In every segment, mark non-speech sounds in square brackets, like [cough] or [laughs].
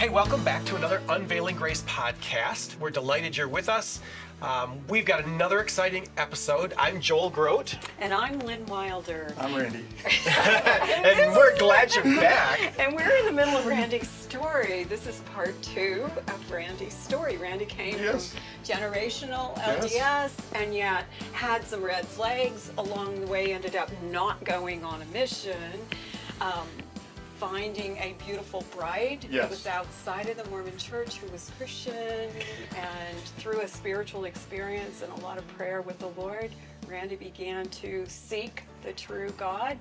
Hey, welcome back to another Unveiling Grace podcast. We're delighted you're with us. Um, we've got another exciting episode. I'm Joel Groat. And I'm Lynn Wilder. I'm Randy. [laughs] [laughs] and we're glad you're [laughs] back. And we're in the middle of Randy's story. This is part two of Randy's story. Randy came Yes. from generational LDS Yes. and yet had some red flags along the way, ended up not going on a mission. Um, Finding a beautiful bride who was outside of the Mormon church, who was Christian, and through a spiritual experience and a lot of prayer with the Lord, Randy began to seek the true God.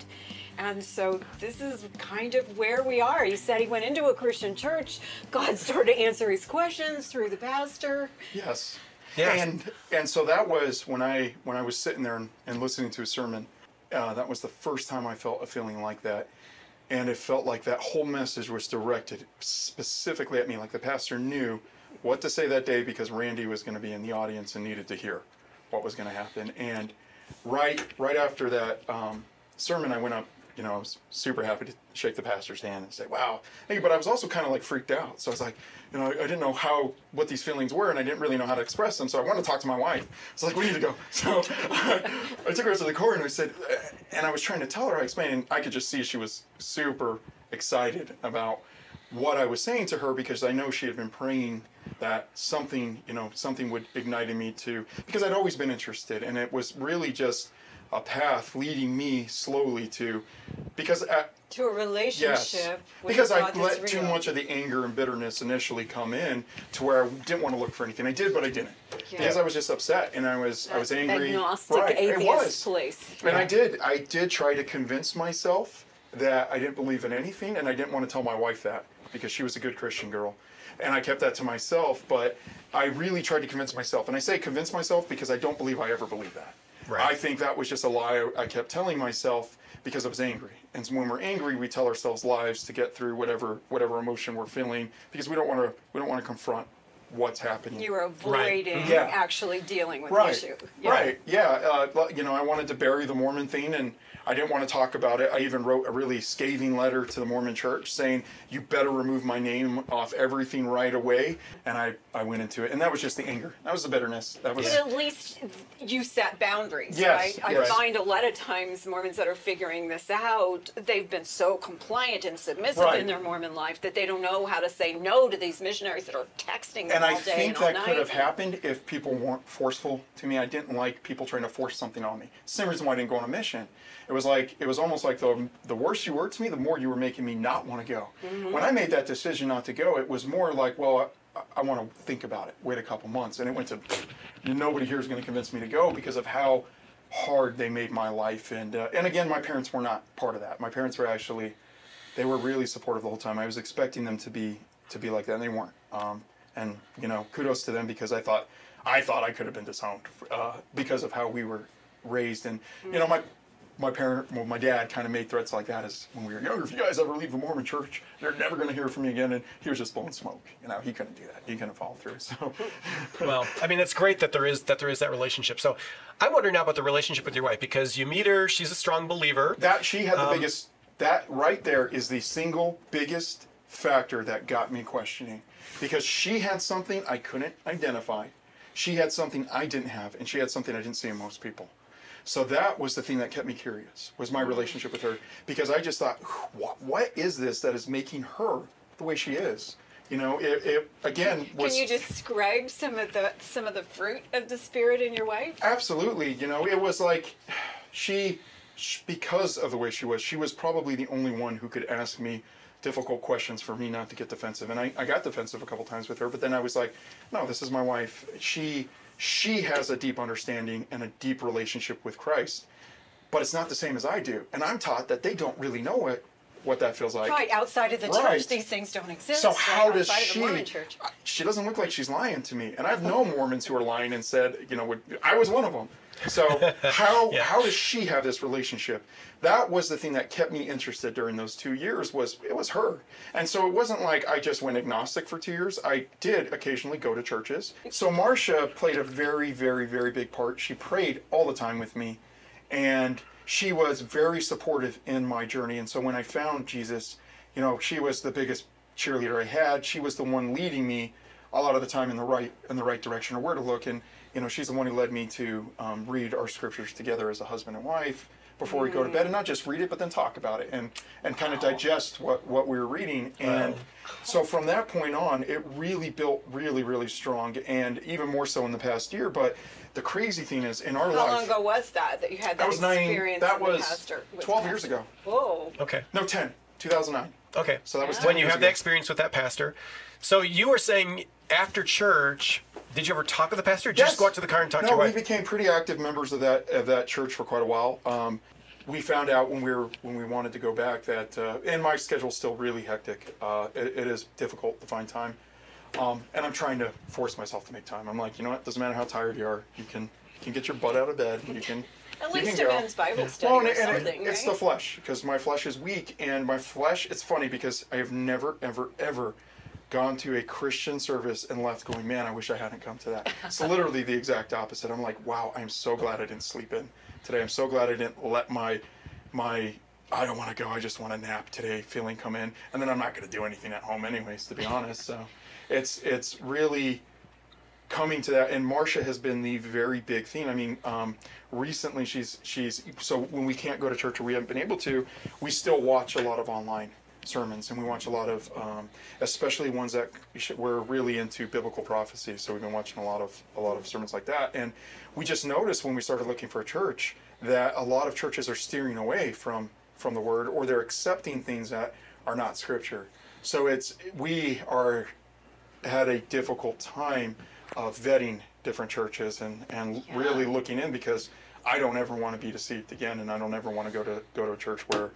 And so this is kind of where we are. He said he went into a Christian church. God started to answer his questions through the pastor. Yes. Yes. And and so that was when I when I was sitting there and, and listening to a sermon. Uh, that was the first time I felt a feeling like that, and it felt like that whole message was directed specifically at me. Like the pastor knew what to say that day because Randy was going to be in the audience and needed to hear what was going to happen. And right right after that um, sermon, I went up. You know, I was super happy to shake the pastor's hand and say, "Wow!" Hey, but I was also kind of like freaked out. So I was like, you know, I didn't know how what these feelings were, and I didn't really know how to express them. So I wanted to talk to my wife. So I was like, we need to go. [laughs] So [laughs] I took her to the car and I said, uh, and I was trying to tell her, I explained, and I could just see she was super excited about what I was saying to her because I know she had been praying that something, you know, something would ignite in me to because I'd always been interested, and it was really just a path leading me slowly to because at, To a relationship Yes, with because I let too much of the anger and bitterness initially come in to where I didn't want to look for anything. I did, but I didn't because I was just upset and I was I was angry. Agnostic right, it atheist was. place. And I did I did try to convince myself that I didn't believe in anything, and I didn't want to tell my wife that because she was a good Christian girl, and I kept that to myself. But I really tried to convince myself, and I say convince myself because I don't believe I ever believed that. Right. I think that was just a lie I kept telling myself because I was angry. And when we're angry, we tell ourselves lies to get through whatever whatever emotion we're feeling because we don't want to we don't want to confront what's happening. You were avoiding Yeah. actually dealing with right. the issue. Yeah. Right. Yeah. Uh, you know, I wanted to bury the Mormon thing, and I didn't want to talk about it. I even wrote a really scathing letter to the Mormon Church saying, "You better remove my name off everything right away." And I I went into it, and that was just the anger. That was the bitterness. That was. But at least you set boundaries, Yes, right? I yes. find a lot of times Mormons that are figuring this out, they've been so compliant and submissive Right. in their Mormon life that they don't know how to say no to these missionaries that are texting them and I all day think and all that night. could have happened if people weren't forceful to me. I didn't like people trying to force something on me. Same reason why I didn't go on a mission. It was like it was almost like the the worse you were to me, the more you were making me not want to go. Mm-hmm. When I made that decision not to go, it was more like, well, I, I want to think about it. Wait a couple months, and it went to nobody here is going to convince me to go because of how hard they made my life. And uh, and again, my parents were not part of that. My parents were actually they were really supportive the whole time. I was expecting them to be to be like that, and they weren't. Um, and you know, kudos to them because I thought I thought I could have been disowned uh, because of how we were raised. And you know, my my parent, well, my dad, kind of made threats like that as when we were younger. If you guys ever leave the Mormon Church, they're never going to hear from me again. And he was just blowing smoke. You know, he couldn't do that. He couldn't follow through. So [laughs] Well, I mean, it's great that there is that there is that relationship. So, I'm wondering now about the relationship with your wife because you meet her. She's a strong believer. that she had the Um, biggest. That right there is the single biggest factor that got me questioning, because she had something I couldn't identify. She had something I didn't have, and she had something I didn't see in most people. So that was the thing that kept me curious was my relationship with her because I just thought, what, what is this that is making her the way she is? You know, it, it again was Can you describe some of the some of the fruit of the spirit in your wife? Absolutely. You know, it was like she, sh because of the way she was, she was probably the only one who could ask me difficult questions for me not to get defensive. And I, I got defensive a couple times with her, but then I was like, no, this is my wife. She she has a deep understanding and a deep relationship with Christ. But it's not the same as I do. And I'm taught that they don't really know it what that feels like. Right, outside of the Right. church, these things don't exist. So right? how does she? Of the church. She doesn't look like she's lying to me, and I've known Mormons who are lying and said, you know, would, I was one of them. So [laughs] how Yeah. how does she have this relationship? That was the thing that kept me interested during those two years. Was it was her, and so it wasn't like I just went agnostic for two years. I did occasionally go to churches. So Marcia played a very very very big part. She prayed all the time with me, and she was very supportive in my journey. And so when I found Jesus, you know, she was the biggest cheerleader I had. She was the one leading me a lot of the time in the right in the right direction or where to look. And you know, she's the one who led me to um, read our scriptures together as a husband and wife before we go to bed, and not just read it, but then talk about it and and kind of digest what what we were reading. And so from that point on, it really built really really strong, and even more so in the past year. But the crazy thing is, in our How life, long ago was that that you had that, that was nine. experience? That with was pastor, with 12 years ago. Whoa. Okay. No, 10. 2009. Okay. So that was when 10 you years have that ago. experience with that pastor. So you were saying after church, did you ever talk with the pastor? Or did you just go out to the car and talk no, to your we became pretty active members of that of that church for quite a while. Um, we found out when we were when we wanted to go back that, uh, and my schedule's still really hectic. Uh, it, it is difficult to find time, um, and I'm trying to force myself to make time. I'm like, you know what? Doesn't matter how tired you are, you can you can get your butt out of bed. You can. At you least can a go. men's Bible study Well, and, or it- and it- something, it's the flesh because my flesh is weak, and my flesh. It's funny because I have never, ever, ever gone to a Christian service and left going, man, I wish I hadn't come to that. It's literally the exact opposite. I'm like, wow, I'm so glad I didn't sleep in today. I'm so glad I didn't let my my I don't want to go. I just want to nap today. Feeling come in, and then I'm not going to do anything at home anyways. To be honest, so it's it's really coming to that and Marcia has been the very big theme. I mean, um, recently she's she's so when we can't go to church or we haven't been able to, we still watch a lot of online sermons and we watch a lot of um, especially ones that we're really into biblical prophecy. So we've been watching a lot of a lot of sermons like that, and we just noticed when we started looking for a church that a lot of churches are steering away from from the word or they're accepting things that are not scripture. So it's we are had a difficult time of vetting different churches and, and really looking in because I don't ever want to be deceived again and I don't ever want to go to go to a church where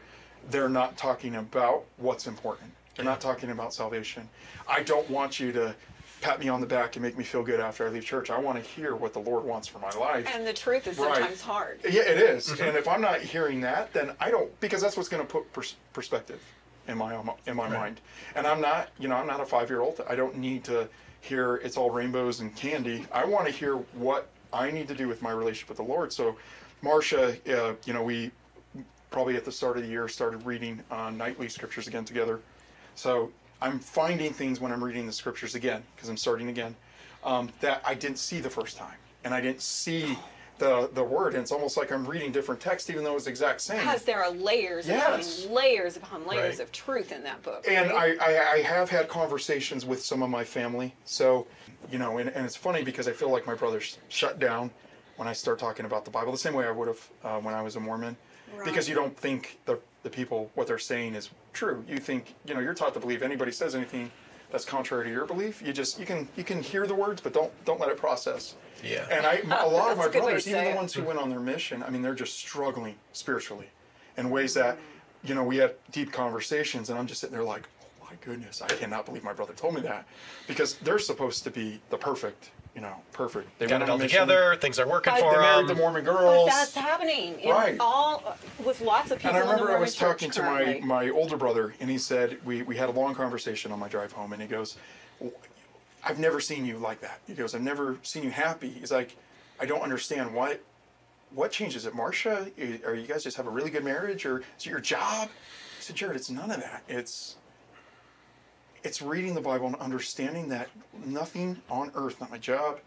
they're not talking about what's important. They're not talking about salvation. I don't want you to pat me on the back and make me feel good after I leave church. I want to hear what the Lord wants for my life. And the truth is Right. sometimes hard. Yeah, it is. And if I'm not hearing that, then I don't because that's what's going to put pers- perspective in my in my mind. And I'm not, you know, I'm not a five year old. I don't need to hear it's all rainbows and candy. I want to hear what I need to do with my relationship with the Lord. So, Marcia, uh, you know, we probably at the start of the year started reading uh, nightly scriptures again together. So I'm finding things when I'm reading the scriptures again because I'm starting again um, that I didn't see the first time, and I didn't see the the word. And it's almost like I'm reading different text, even though it's the exact same. Because there are layers Yes. upon layers upon layers Right. of truth in that book. and right? I, I, I have had conversations with some of my family. So, you know, and, and it's funny because I feel like my brothers shut down when I start talking about the Bible, the same way I would have uh, when I was a Mormon. Because you don't think the, the people, what they're saying is true. You think, you know, you're taught to believe anybody says anything that's contrary to your belief. You just, you can, you can hear the words, but don't, don't let it process. Yeah. And I, a lot of my a good way to brothers, even the it. ones who went on their mission, I mean, they're just struggling spiritually in ways that, mm-hmm. you know, we had deep conversations, and I'm just sitting there like, oh my goodness, I cannot believe my brother told me that, because they're supposed to be the perfect, you know, perfect. They Got it all together. Things are working But for They married them. the Mormon But girls. that's happening in Right. all uh, with lots of people And I in the remember I Mormon was talking church to my, currently. my older brother, and he said, we, we had a long conversation on my drive home, and he goes, I've never seen you like that. He goes, I've never seen you happy. He's like, I don't understand what what changes it, Marcia? Are you guys just have a really good marriage, or is it your job? I said, Jared, it's none of that. It's it's reading the Bible and understanding that nothing on earth, not my job,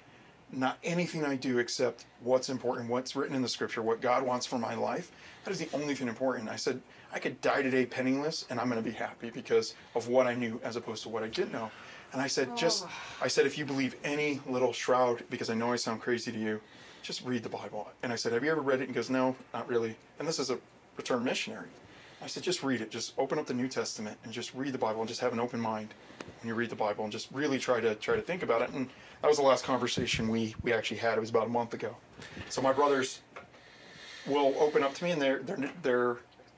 not anything I do except what's important, what's written in the scripture, what God wants for my life. That is the only thing important. I said, I could die today penniless and I'm going to be happy because of what I knew as opposed to what I didn't know. And I said, just, oh. I said, if you believe any little shroud, because I know I sound crazy to you, just read the Bible. And I said, have you ever read it? And he goes, no, not really. And this is a returned missionary. I said, just read it. Just open up the New Testament and just read the Bible and just have an open mind when you read the Bible and just really try to try to think about it. And that was the last conversation we we actually had. It was about a month ago. So my brothers will open up to me and they're they're they're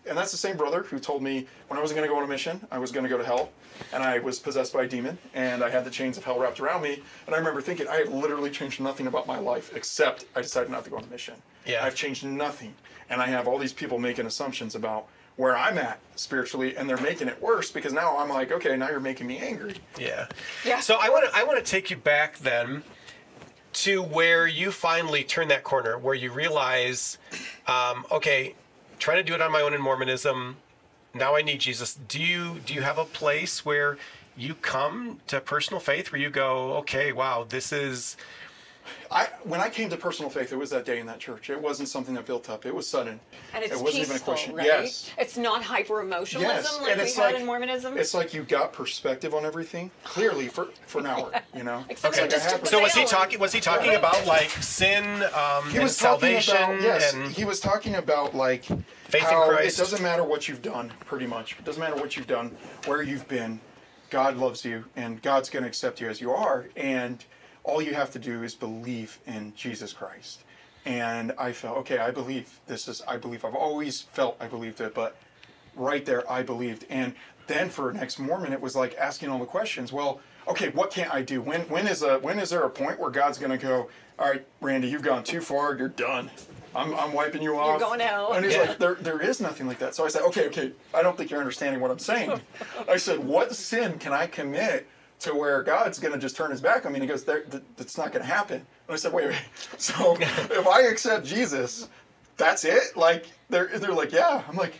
and that's the same brother who told me when I wasn't going to go on a mission, I was going to go to hell, and I was possessed by a demon, and I had the chains of hell wrapped around me. And I remember thinking, I have literally changed nothing about my life except I decided not to go on a mission. Yeah. I've changed nothing, and I have all these people making assumptions about where I'm at spiritually, and they're making it worse because now I'm like, okay, now you're making me angry. Yeah. Yeah. So I want to I want to take you back then to where you finally turn that corner, where you realize, um, okay, trying to do it on my own in Mormonism. Now I need Jesus. Do you do you have a place where you come to personal faith where you go, okay, wow, this is I when I came to personal faith, it was that day in that church. It wasn't something that built up. It was sudden. And it's it wasn't peaceful, even a question. right? Yes. It's not hyper emotionalism Yes, like and we it's had like in Mormonism. It's like you got perspective on everything clearly for for an [laughs] hour. You know. Except okay. for just. So was he talking? Was he talking about like sin um, He and was talking salvation about yes. and he was talking about like Faith in how Christ. it doesn't matter what you've done. Pretty much, it doesn't matter what you've done, where you've been. God loves you, and God's going to accept you as you are, and all you have to do is believe in Jesus Christ. And I felt okay. I believe this is. I believe. I've always felt I believed it, but right there I believed. And then for next Mormon, it was like asking all the questions. Well, okay, what can't I do? When when is a when is there a point where God's going to go? All right, Randy, you've gone too far. You're done. I'm, I'm wiping you off. You're going out. And he's Yeah. like, there there is nothing like that. So I said, okay, okay. I don't think you're understanding what I'm saying. [laughs] I said, what sin can I commit? To where God's going to just turn his back on me, and he goes, there, th- "That's not going to happen." And I said, "Wait, wait. [laughs] So if I accept Jesus, that's it? Like they're they're like, yeah." I'm like,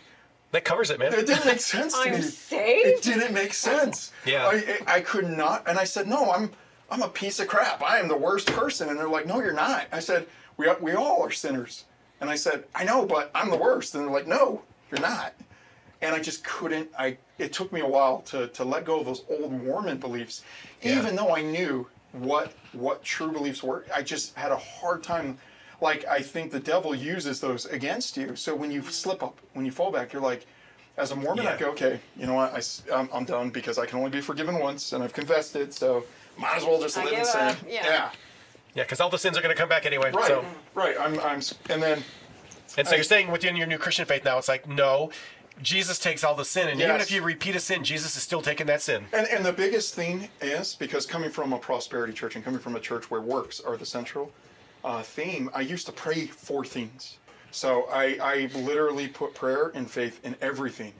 that covers it, man? it didn't make sense to I'm me. saved? It didn't make sense. Yeah. I, I I could not, and I said, no, I'm I'm a piece of crap. I am the worst person. And they're like, no, you're not. I said, we we all are sinners. And I said, I know, but I'm the worst. And they're like, no, you're not. And I just couldn't. I it took me a while to to let go of those old Mormon beliefs, Yeah. even though I knew what what true beliefs were. I just had a hard time. Like I think the devil uses those against you. So when you slip up, when you fall back, you're like, as a Mormon, I go, okay, you know what? I, am I'm done because I can only be forgiven once, and I've confessed it. So might as well just I live in sin. up, yeah. Yeah, because all the sins are going to come back anyway. Right. So, Right. I'm. I'm. And then. and so I- you're saying within your new Christian faith now, it's like no, Jesus takes all the sin, and even if you repeat a sin, Jesus is still taking that sin. And, and the biggest thing is because coming from a prosperity church and coming from a church where works are the central uh, theme, I used to pray for things. So I, I literally put prayer and faith in everything.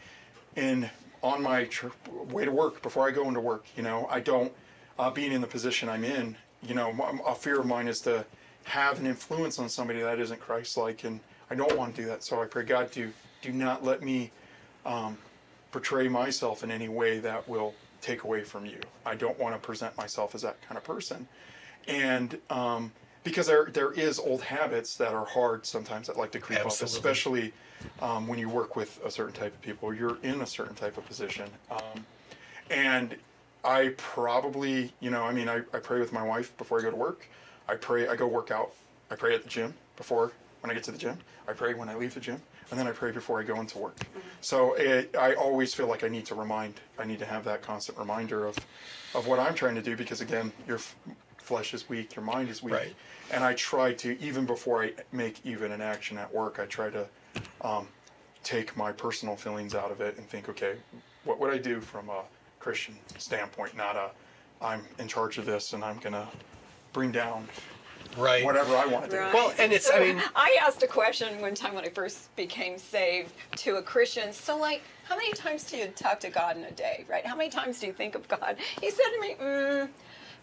In on my tr- way to work before I go into work, you know, I don't uh, being in the position I'm in. You know, m- a fear of mine is to have an influence on somebody that isn't Christ-like, and I don't want to do that. So I pray God do do not let me portray myself in any way that will take away from you. I don't want to present myself as that kind of person. And um, because there there is old habits that are hard sometimes that like to creep Absolutely. up, especially um, when you work with a certain type of people. You're in a certain type of position. Um, and I probably, you know, I mean, I, I pray with my wife before I go to work. I pray, I go work out. I pray at the gym before, when I get to the gym. I pray when I leave the gym. And then I pray before I go into work. So it, I always feel like I need to remind, I need to have that constant reminder of, of what I'm trying to do because, again, your f- flesh is weak, your mind is weak. Right. And I try to, even before I make even an action at work, I try to um, take my personal feelings out of it and think, okay, what would I do from a Christian standpoint, not a I'm in charge of this and I'm gonna bring down Right. whatever I want to do. Right. Well, and it's, I mean, I asked a question one time when I first became saved to a Christian. So, like, how many times do you talk to God in a day, right? How many times do you think of God? He said to me, mm,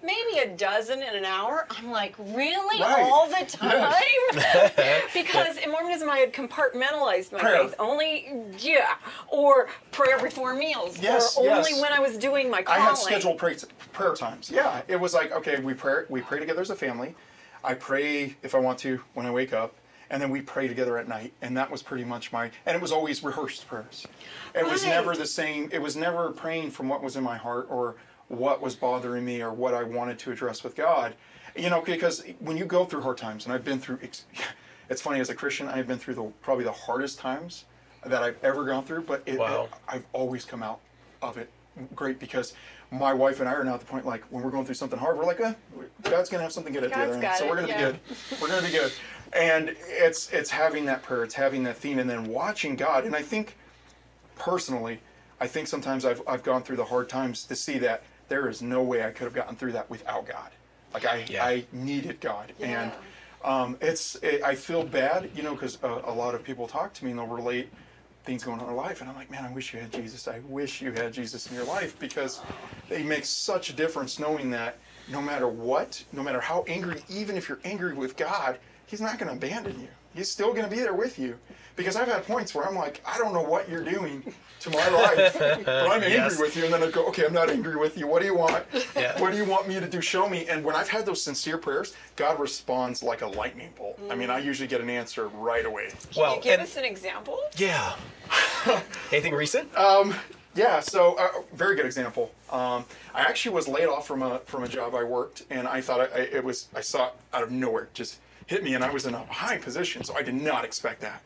maybe a dozen in an hour. I'm like, really? Right. All the time? [laughs] [laughs] because in Mormonism, I had compartmentalized my Prayer. faith. Only, yeah, or prayer before meals, Yes, or only yes. when I was doing my I had scheduled pray, prayer times. Yeah, it was like okay, we pray we pray together as a family. I pray if I want to when I wake up, and then we pray together at night. And that was pretty much my and it was always rehearsed prayers. It was never the same. It was never praying from what was in my heart or what was bothering me or what I wanted to address with God. You know, because when you go through hard times, and I've been through. [laughs] It's funny as a Christian, I've been through the probably the hardest times that I've ever gone through, but it, Wow. I've always come out of it great because my wife and I are now at the point like when we're going through something hard, we're like, eh, God's gonna have something good at the other end, got so we're gonna yeah. be good. We're gonna be good. And it's it's having that prayer, it's having that theme, and then watching God. And I think personally, I think sometimes I've I've gone through the hard times to see that there is no way I could have gotten through that without God. Like I Yeah. I needed God, and um, it's it, I feel bad, you know, because a, a lot of people talk to me and they'll relate things going on in their life, and I'm like, man, I wish you had Jesus. I wish you had Jesus in your life because they make such a difference knowing that no matter what, no matter how angry, even if you're angry with God, He's not going to abandon you. He's still going to be there with you. Because I've had points where I'm like, I don't know what you're doing to my life, [laughs] but I'm angry Yes. with you. And then I go, okay, I'm not angry with you. What do you want? Yeah. What do you want me to do? Show me. And when I've had those sincere prayers, God responds like a lightning bolt. I mean, I usually get an answer right away. Well, you give and- us an example? Yeah. [laughs] Anything recent? Yeah, so uh, very good example. Um, I actually was laid off from a from a job I worked, and I thought I, it was I saw it out of nowhere, just hit me, and I was in a high position, so I did not expect that.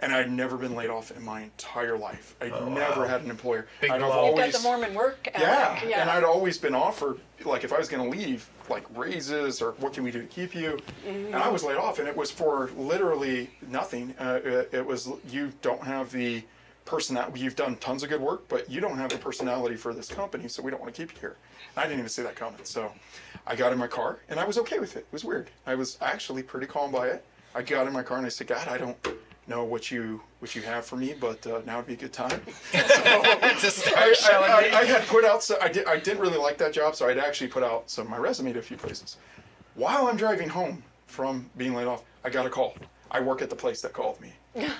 And I'd never been laid off in my entire life. I'd never had an employer. Big I'd have blow. Got the Mormon work ethic. yeah, and I'd always been offered like if I was going to leave, like raises or what can we do to keep you, and I was laid off, and it was for literally nothing. Uh, it, it was you don't have the personality. You've done tons of good work, but you don't have the personality for this company, so we don't want to keep you here. And I didn't even see that coming, so I got in my car and I was okay with it. It was weird. I was actually pretty calm by it. I got in my car and I said, God, I don't know what you what you have for me, but uh, now would be a good time. [laughs] to start I, I. I, I had put out. So I did. I didn't really like that job, so I'd actually put out some my resume to a few places. While I'm driving home from being laid off, I got a call. I work at the place that called me. [laughs] right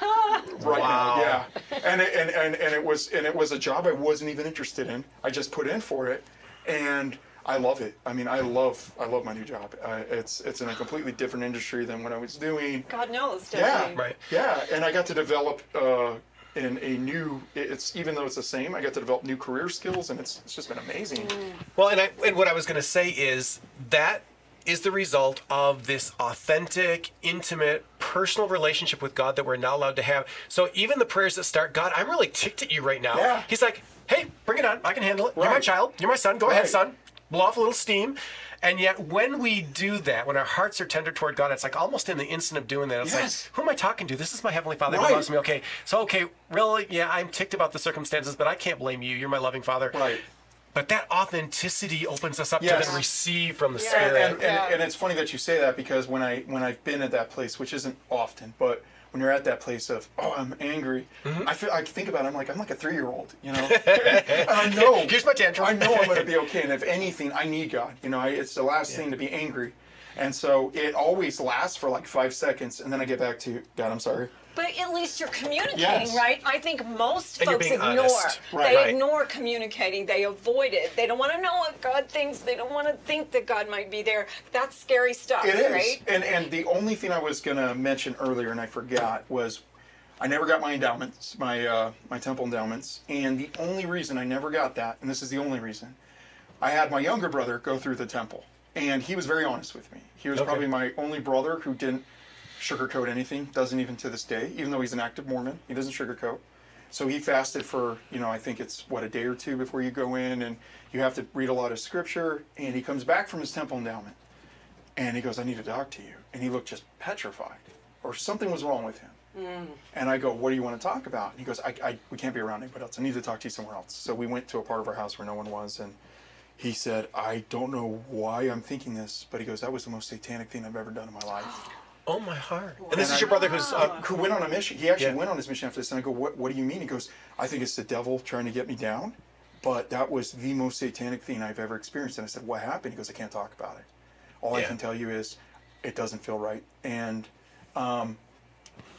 Wow. now, yeah. And it, and, and and it was and it was a job I wasn't even interested in. I just put in for it, and I love it. I mean, I love I love my new job. Uh, it's it's in a completely different industry than what I was doing. God knows, doesn't Yeah. Right. Yeah, and I got to develop uh, in a new. It's even though it's the same, I got to develop new career skills, and it's it's just been amazing. Well, and I, and what I was going to say is that is the result of this authentic, intimate, personal relationship with God that we're not allowed to have. So even the prayers that start, God, I'm really ticked at you right now. Yeah. He's like, hey, bring it on. I can handle it. You're my child. You're my son. Go ahead, son. Blow off a little steam. And yet, when we do that, when our hearts are tender toward God, it's like almost in the instant of doing that, it's Yes. like, who am I talking to? This is my Heavenly Father Right. who loves me. Okay, so, okay, really, yeah, I'm ticked about the circumstances, but I can't blame you. You're my loving Father. Right. But that authenticity opens us up to then receive from the Yeah. Spirit. And, and, Yeah. and it's funny that you say that because when I when I've been at that place, which isn't often, but when you're at that place of oh I'm angry, Mm-hmm. I feel I think about it, I'm like I'm like a three year old, you know. [laughs] and I know Here's my tantrum. I know I'm going [laughs] to be okay, and if anything, I need God. You know, I, it's the last thing to be angry, and so it always lasts for like five seconds, and then I get back to God. I'm sorry. But at least you're communicating, Yes. right? I think most And folks ignore. honest. Right. They Right. ignore communicating. They avoid it. They don't want to know what God thinks. They don't want to think that God might be there. That's scary stuff, It is, right? and and the only thing I was gonna mention earlier, and I forgot, was I never got my endowments, my uh, my temple endowments, and the only reason I never got that, and this is the only reason, I had my younger brother go through the temple, and he was very honest with me. He was Okay. probably my only brother who didn't sugarcoat anything, doesn't even to this day, even though he's an active Mormon, he doesn't sugarcoat. So he fasted for, you know, I think it's what a day or two before you go in, and you have to read a lot of scripture. And he comes back from his temple endowment, and he goes, "I need to talk to you." And he looked just petrified, or something was wrong with him. Mm. And I go, "What do you want to talk about?" And he goes, I, "I we can't be around anybody else. I need to talk to you somewhere else." So we went to a part of our house where no one was, and he said, "I don't know why I'm thinking this, but he goes, that was the most satanic thing I've ever done in my life." Oh my heart. And this And is your brother who's. Uh, who went on a mission. He actually Yeah. went on his mission after this, and I go, "What? What do you mean?" He goes, "I think it's the devil trying to get me down." But that was the most satanic thing I've ever experienced. And I said, "What happened?" He goes, "I can't talk about it. All I can tell you is, it doesn't feel right." And um,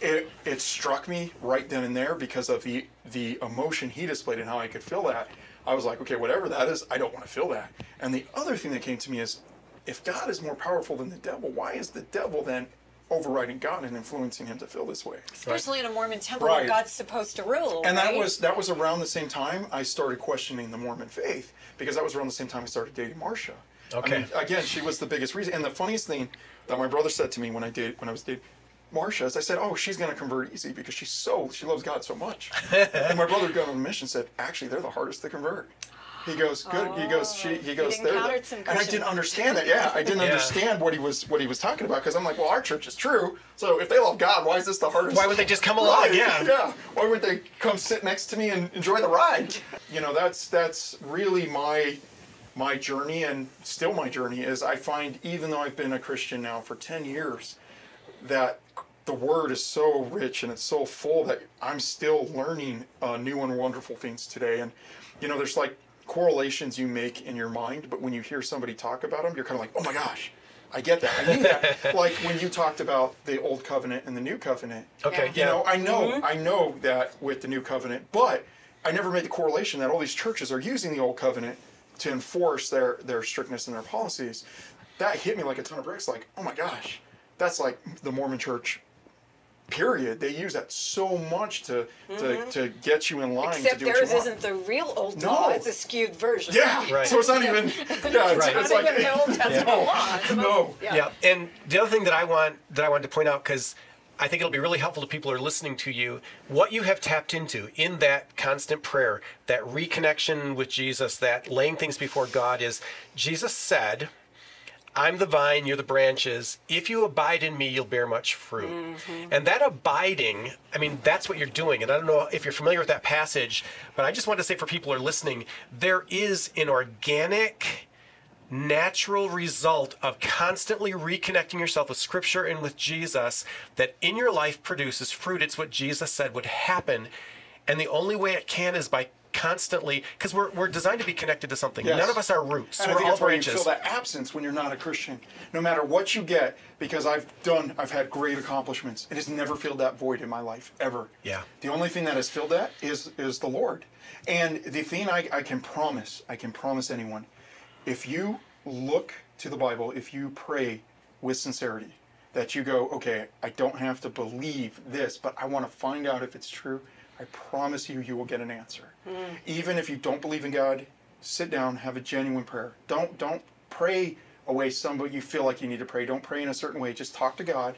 it it struck me right then and there because of the the emotion he displayed and how I could feel that. I was like, okay, whatever that is, I don't want to feel that. And the other thing that came to me is, if God is more powerful than the devil, why is the devil then overriding God and influencing him to feel this way? Especially in a Mormon temple Right. where God's supposed to rule. And that was that was around the same time I started questioning the Mormon faith because that was around the same time I started dating Marcia. I Okay. mean, again, she was the biggest reason. And the funniest thing that my brother said to me when I did when I was dating Marcia is I said, "Oh, she's going to convert easy because she's so she loves God so much." [laughs] and my brother got on a mission and said, "Actually, they're the hardest to convert." He goes, good. he goes, she. He goes, there. And I didn't understand it. Yeah, I didn't Yeah. understand what he was what he was talking about because I'm like, well, our church is true. So if they love God, why is this the hardest? Why would they just come along? Right, Yeah. [laughs] yeah. Why would they come sit next to me and enjoy the ride? You know, that's that's really my my journey and still my journey is I find even though I've been a Christian now for 10 years that the word is so rich and it's so full that I'm still learning uh, new and wonderful things today and you know there's like correlations you make in your mind but when you hear somebody talk about them you're kind of like oh my gosh I get that I knew that [laughs] like when you talked about the old covenant and the new covenant Okay. Yeah. you Yeah. know, I know, mm-hmm. I know that with the new covenant, but I never made the correlation that all these churches are using the old covenant to enforce their their strictness and their policies. That hit me like a ton of bricks. Like, oh my gosh, that's like the Mormon Church. Period. They use that so much to to, to get you in line Mm-hmm. Except to do what theirs you want. isn't the real old No. law; it's a skewed version. Yeah. Right. So it's not even. [laughs] Yeah. It's, Right. it's Not like even the Old Testament no, law. It's no. most- Yeah. And the other thing that I want that I wanted to point out because I think it'll be really helpful to people who are listening to you. What you have tapped into in that constant prayer, that reconnection with Jesus, that laying things before God is Jesus said, I'm the vine, you're the branches. If you abide in me, you'll bear much fruit. Mm-hmm. And that abiding, I mean, that's what you're doing. And I don't know if you're familiar with that passage, but I just want to say for people who are listening, there is an organic, natural result of constantly reconnecting yourself with Scripture and with Jesus that in your life produces fruit. It's what Jesus said would happen. And the only way it can is by constantly, because we're, we're designed to be connected to something. Yes. None of us are roots. And we're think all that's why you branches. feel that absence when you're not a Christian. No matter what you get, because I've done, I've had great accomplishments. It has never filled that void in my life ever. Yeah. The only thing that has filled that is is the Lord. And the thing I, I can promise, I can promise anyone, if you look to the Bible, if you pray with sincerity, that you go, okay, I don't have to believe this, but I want to find out if it's true. I promise you, you will get an answer. Hmm. Even if you don't believe in God, sit down, have a genuine prayer. Don't don't pray away somebody you feel like you need to pray. Don't pray in a certain way. Just talk to God.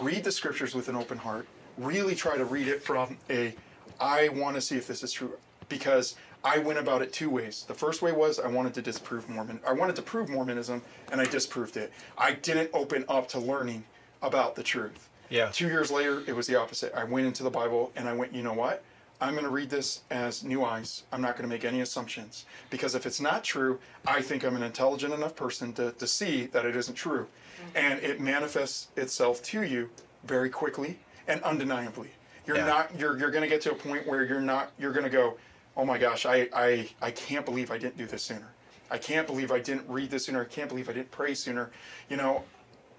Read the scriptures with an open heart. Really try to read it from a I want to see if this is true because I went about it two ways. The first way was I wanted to disprove Mormon. I wanted to prove Mormonism and I disproved it. I didn't open up to learning about the truth. Yeah. Two years later, it was the opposite. I went into the Bible and I went, you know what? I'm going to read this as new eyes. I'm not going to make any assumptions. Because if it's not true, I think I'm an intelligent enough person to, to see that it isn't true. Mm-hmm. And it manifests itself to you very quickly and undeniably. You're Yeah. not you're you're going to get to a point where you're not you're going to go, "Oh my gosh, I, I I can't believe I didn't do this sooner. I can't believe I didn't read this sooner. I can't believe I didn't pray sooner." You know,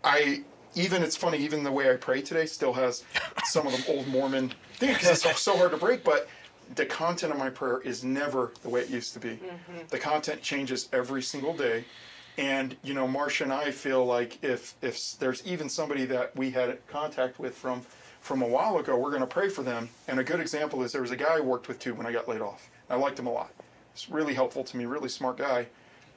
I even it's funny even the way I pray today still has some of the old Mormon things because it's so hard to break. But the content of my prayer is never the way it used to be. Mm-hmm. The content changes every single day, and you know, Marcia and I feel like if if there's even somebody that we had contact with from from a while ago, we're going to pray for them. And a good example is there was a guy I worked with too when I got laid off. I liked him a lot. He's really helpful to me, really smart guy.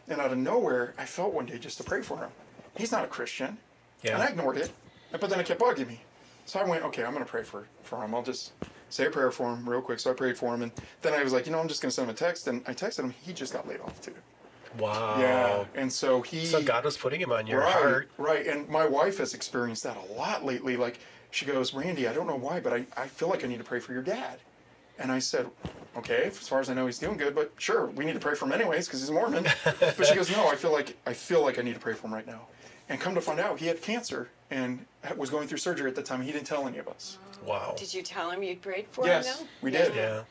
And out of nowhere, I felt one day just to pray for him. He's not a Christian. Yeah. And I ignored it. But then it kept bugging me. So I went, okay, I'm going to pray for, for him. I'll just say a prayer for him real quick. So I prayed for him. And then I was like, you know, I'm just going to send him a text. And I texted him. He just got laid off too. Wow. Yeah. And so he. So God was putting him on your right, heart. Right. And my wife has experienced that a lot lately. Like, she goes, Randy, I don't know why, but I, I feel like I need to pray for your dad. And I said, okay, as far as I know, he's doing good, but sure, we need to pray for him anyways because he's Mormon. [laughs] but she goes, no, I feel like I feel like I need to pray for him right now. And come to find out, he had cancer and was going through surgery at the time. He didn't tell any of us. Wow. Did you tell him you'd prayed for Yes, him? now? we did. Yeah.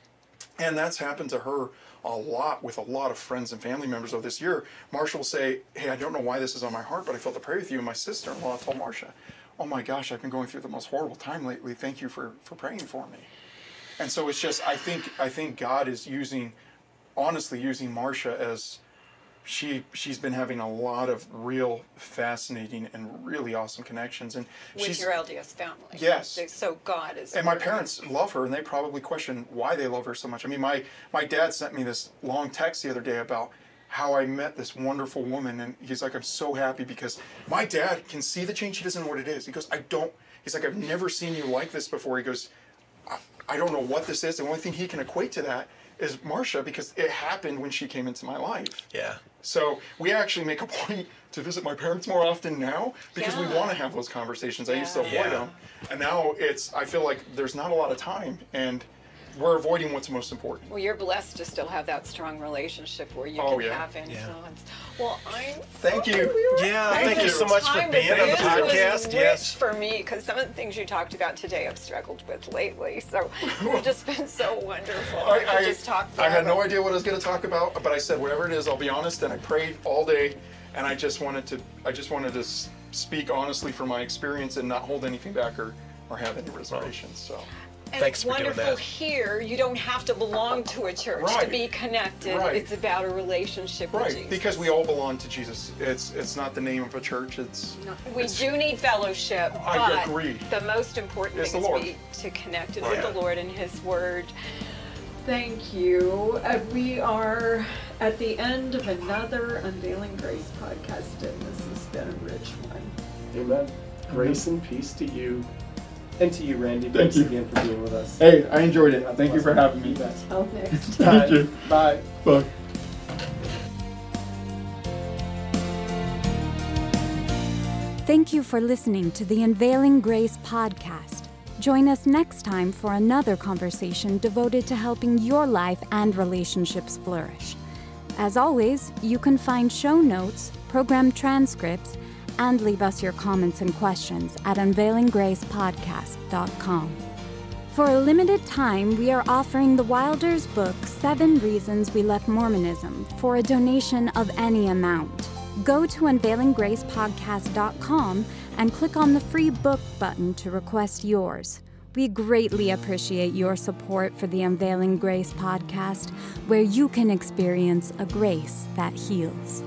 And that's happened to her a lot with a lot of friends and family members of this year. Marcia will say, Hey, I don't know why this is on my heart, but I felt to pray with you. And my sister in law told Marcia, Oh my gosh, I've been going through the most horrible time lately. Thank you for, for praying for me. And so it's just I think I think God is using honestly using Marcia as she she's been having a lot of real fascinating and really awesome connections and With she's your LDS family. Yes. So- So God is. and my working. parents love her, and they probably question why they love her so much. I mean, my my dad sent me this long text the other day about how I met this wonderful woman, and he's like, "I'm so happy because my dad can see the change. He doesn't know what it is." He goes, "I don't." He's like, "I've never seen you like this before." He goes, "I- I don't know what this is. The only thing he can equate to that is Marcia because it happened when she came into my life. Yeah. So we actually make a [laughs] point to visit my parents more often now because we want to have those conversations. I used to avoid Yeah. them, and now it's. I feel like there's not a lot of time, and we're avoiding what's most important. Well, you're blessed to still have that strong relationship where you Oh, can yeah. have influence. Well, I'm. Thank you. we Yeah, I thank you so much for being on the this. podcast. Was Yes. for me because some of the things you talked about today I've struggled with lately. So [laughs] it's just been so wonderful. I, could just talk. I had no idea what I was going to talk about, but I said whatever it is, I'll be honest. And I prayed all day, and I just wanted to. I just wanted to speak honestly from my experience and not hold anything back or, or have any reservations. So. And Thanks it's for doing wonderful that. here. You don't have to belong to a church to Right. be connected. Right. It's about a relationship with Right, Jesus. because we all belong to Jesus. It's it's not the name of a church. It's We it's- do need fellowship, I but agree. the most important It's thing the is Lord. be to connected Right. with the Lord and His Word. Thank you. Uh, we are at the end of another Unveiling Grace podcast, and this has been a rich one. Amen. Grace and peace to you. And to you, Randy. Thank Thanks you. again for being with us. Hey, I enjoyed it. Thank you for having me. You bet. Till next Thank you. Bye. Bye. Thank you for listening to the Unveiling Grace podcast. Join us next time for another conversation devoted to helping your life and relationships flourish. As always, you can find show notes, program transcripts, and leave us your comments and questions at unveilinggracepodcast.com. For a limited time, we are offering the Wilders book, Seven Reasons We Left Mormonism, for a donation of any amount. Go to unveilinggracepodcast.com and click on the free book button to request yours. We greatly appreciate your support for the Unveiling Grace podcast, where you can experience a grace that heals.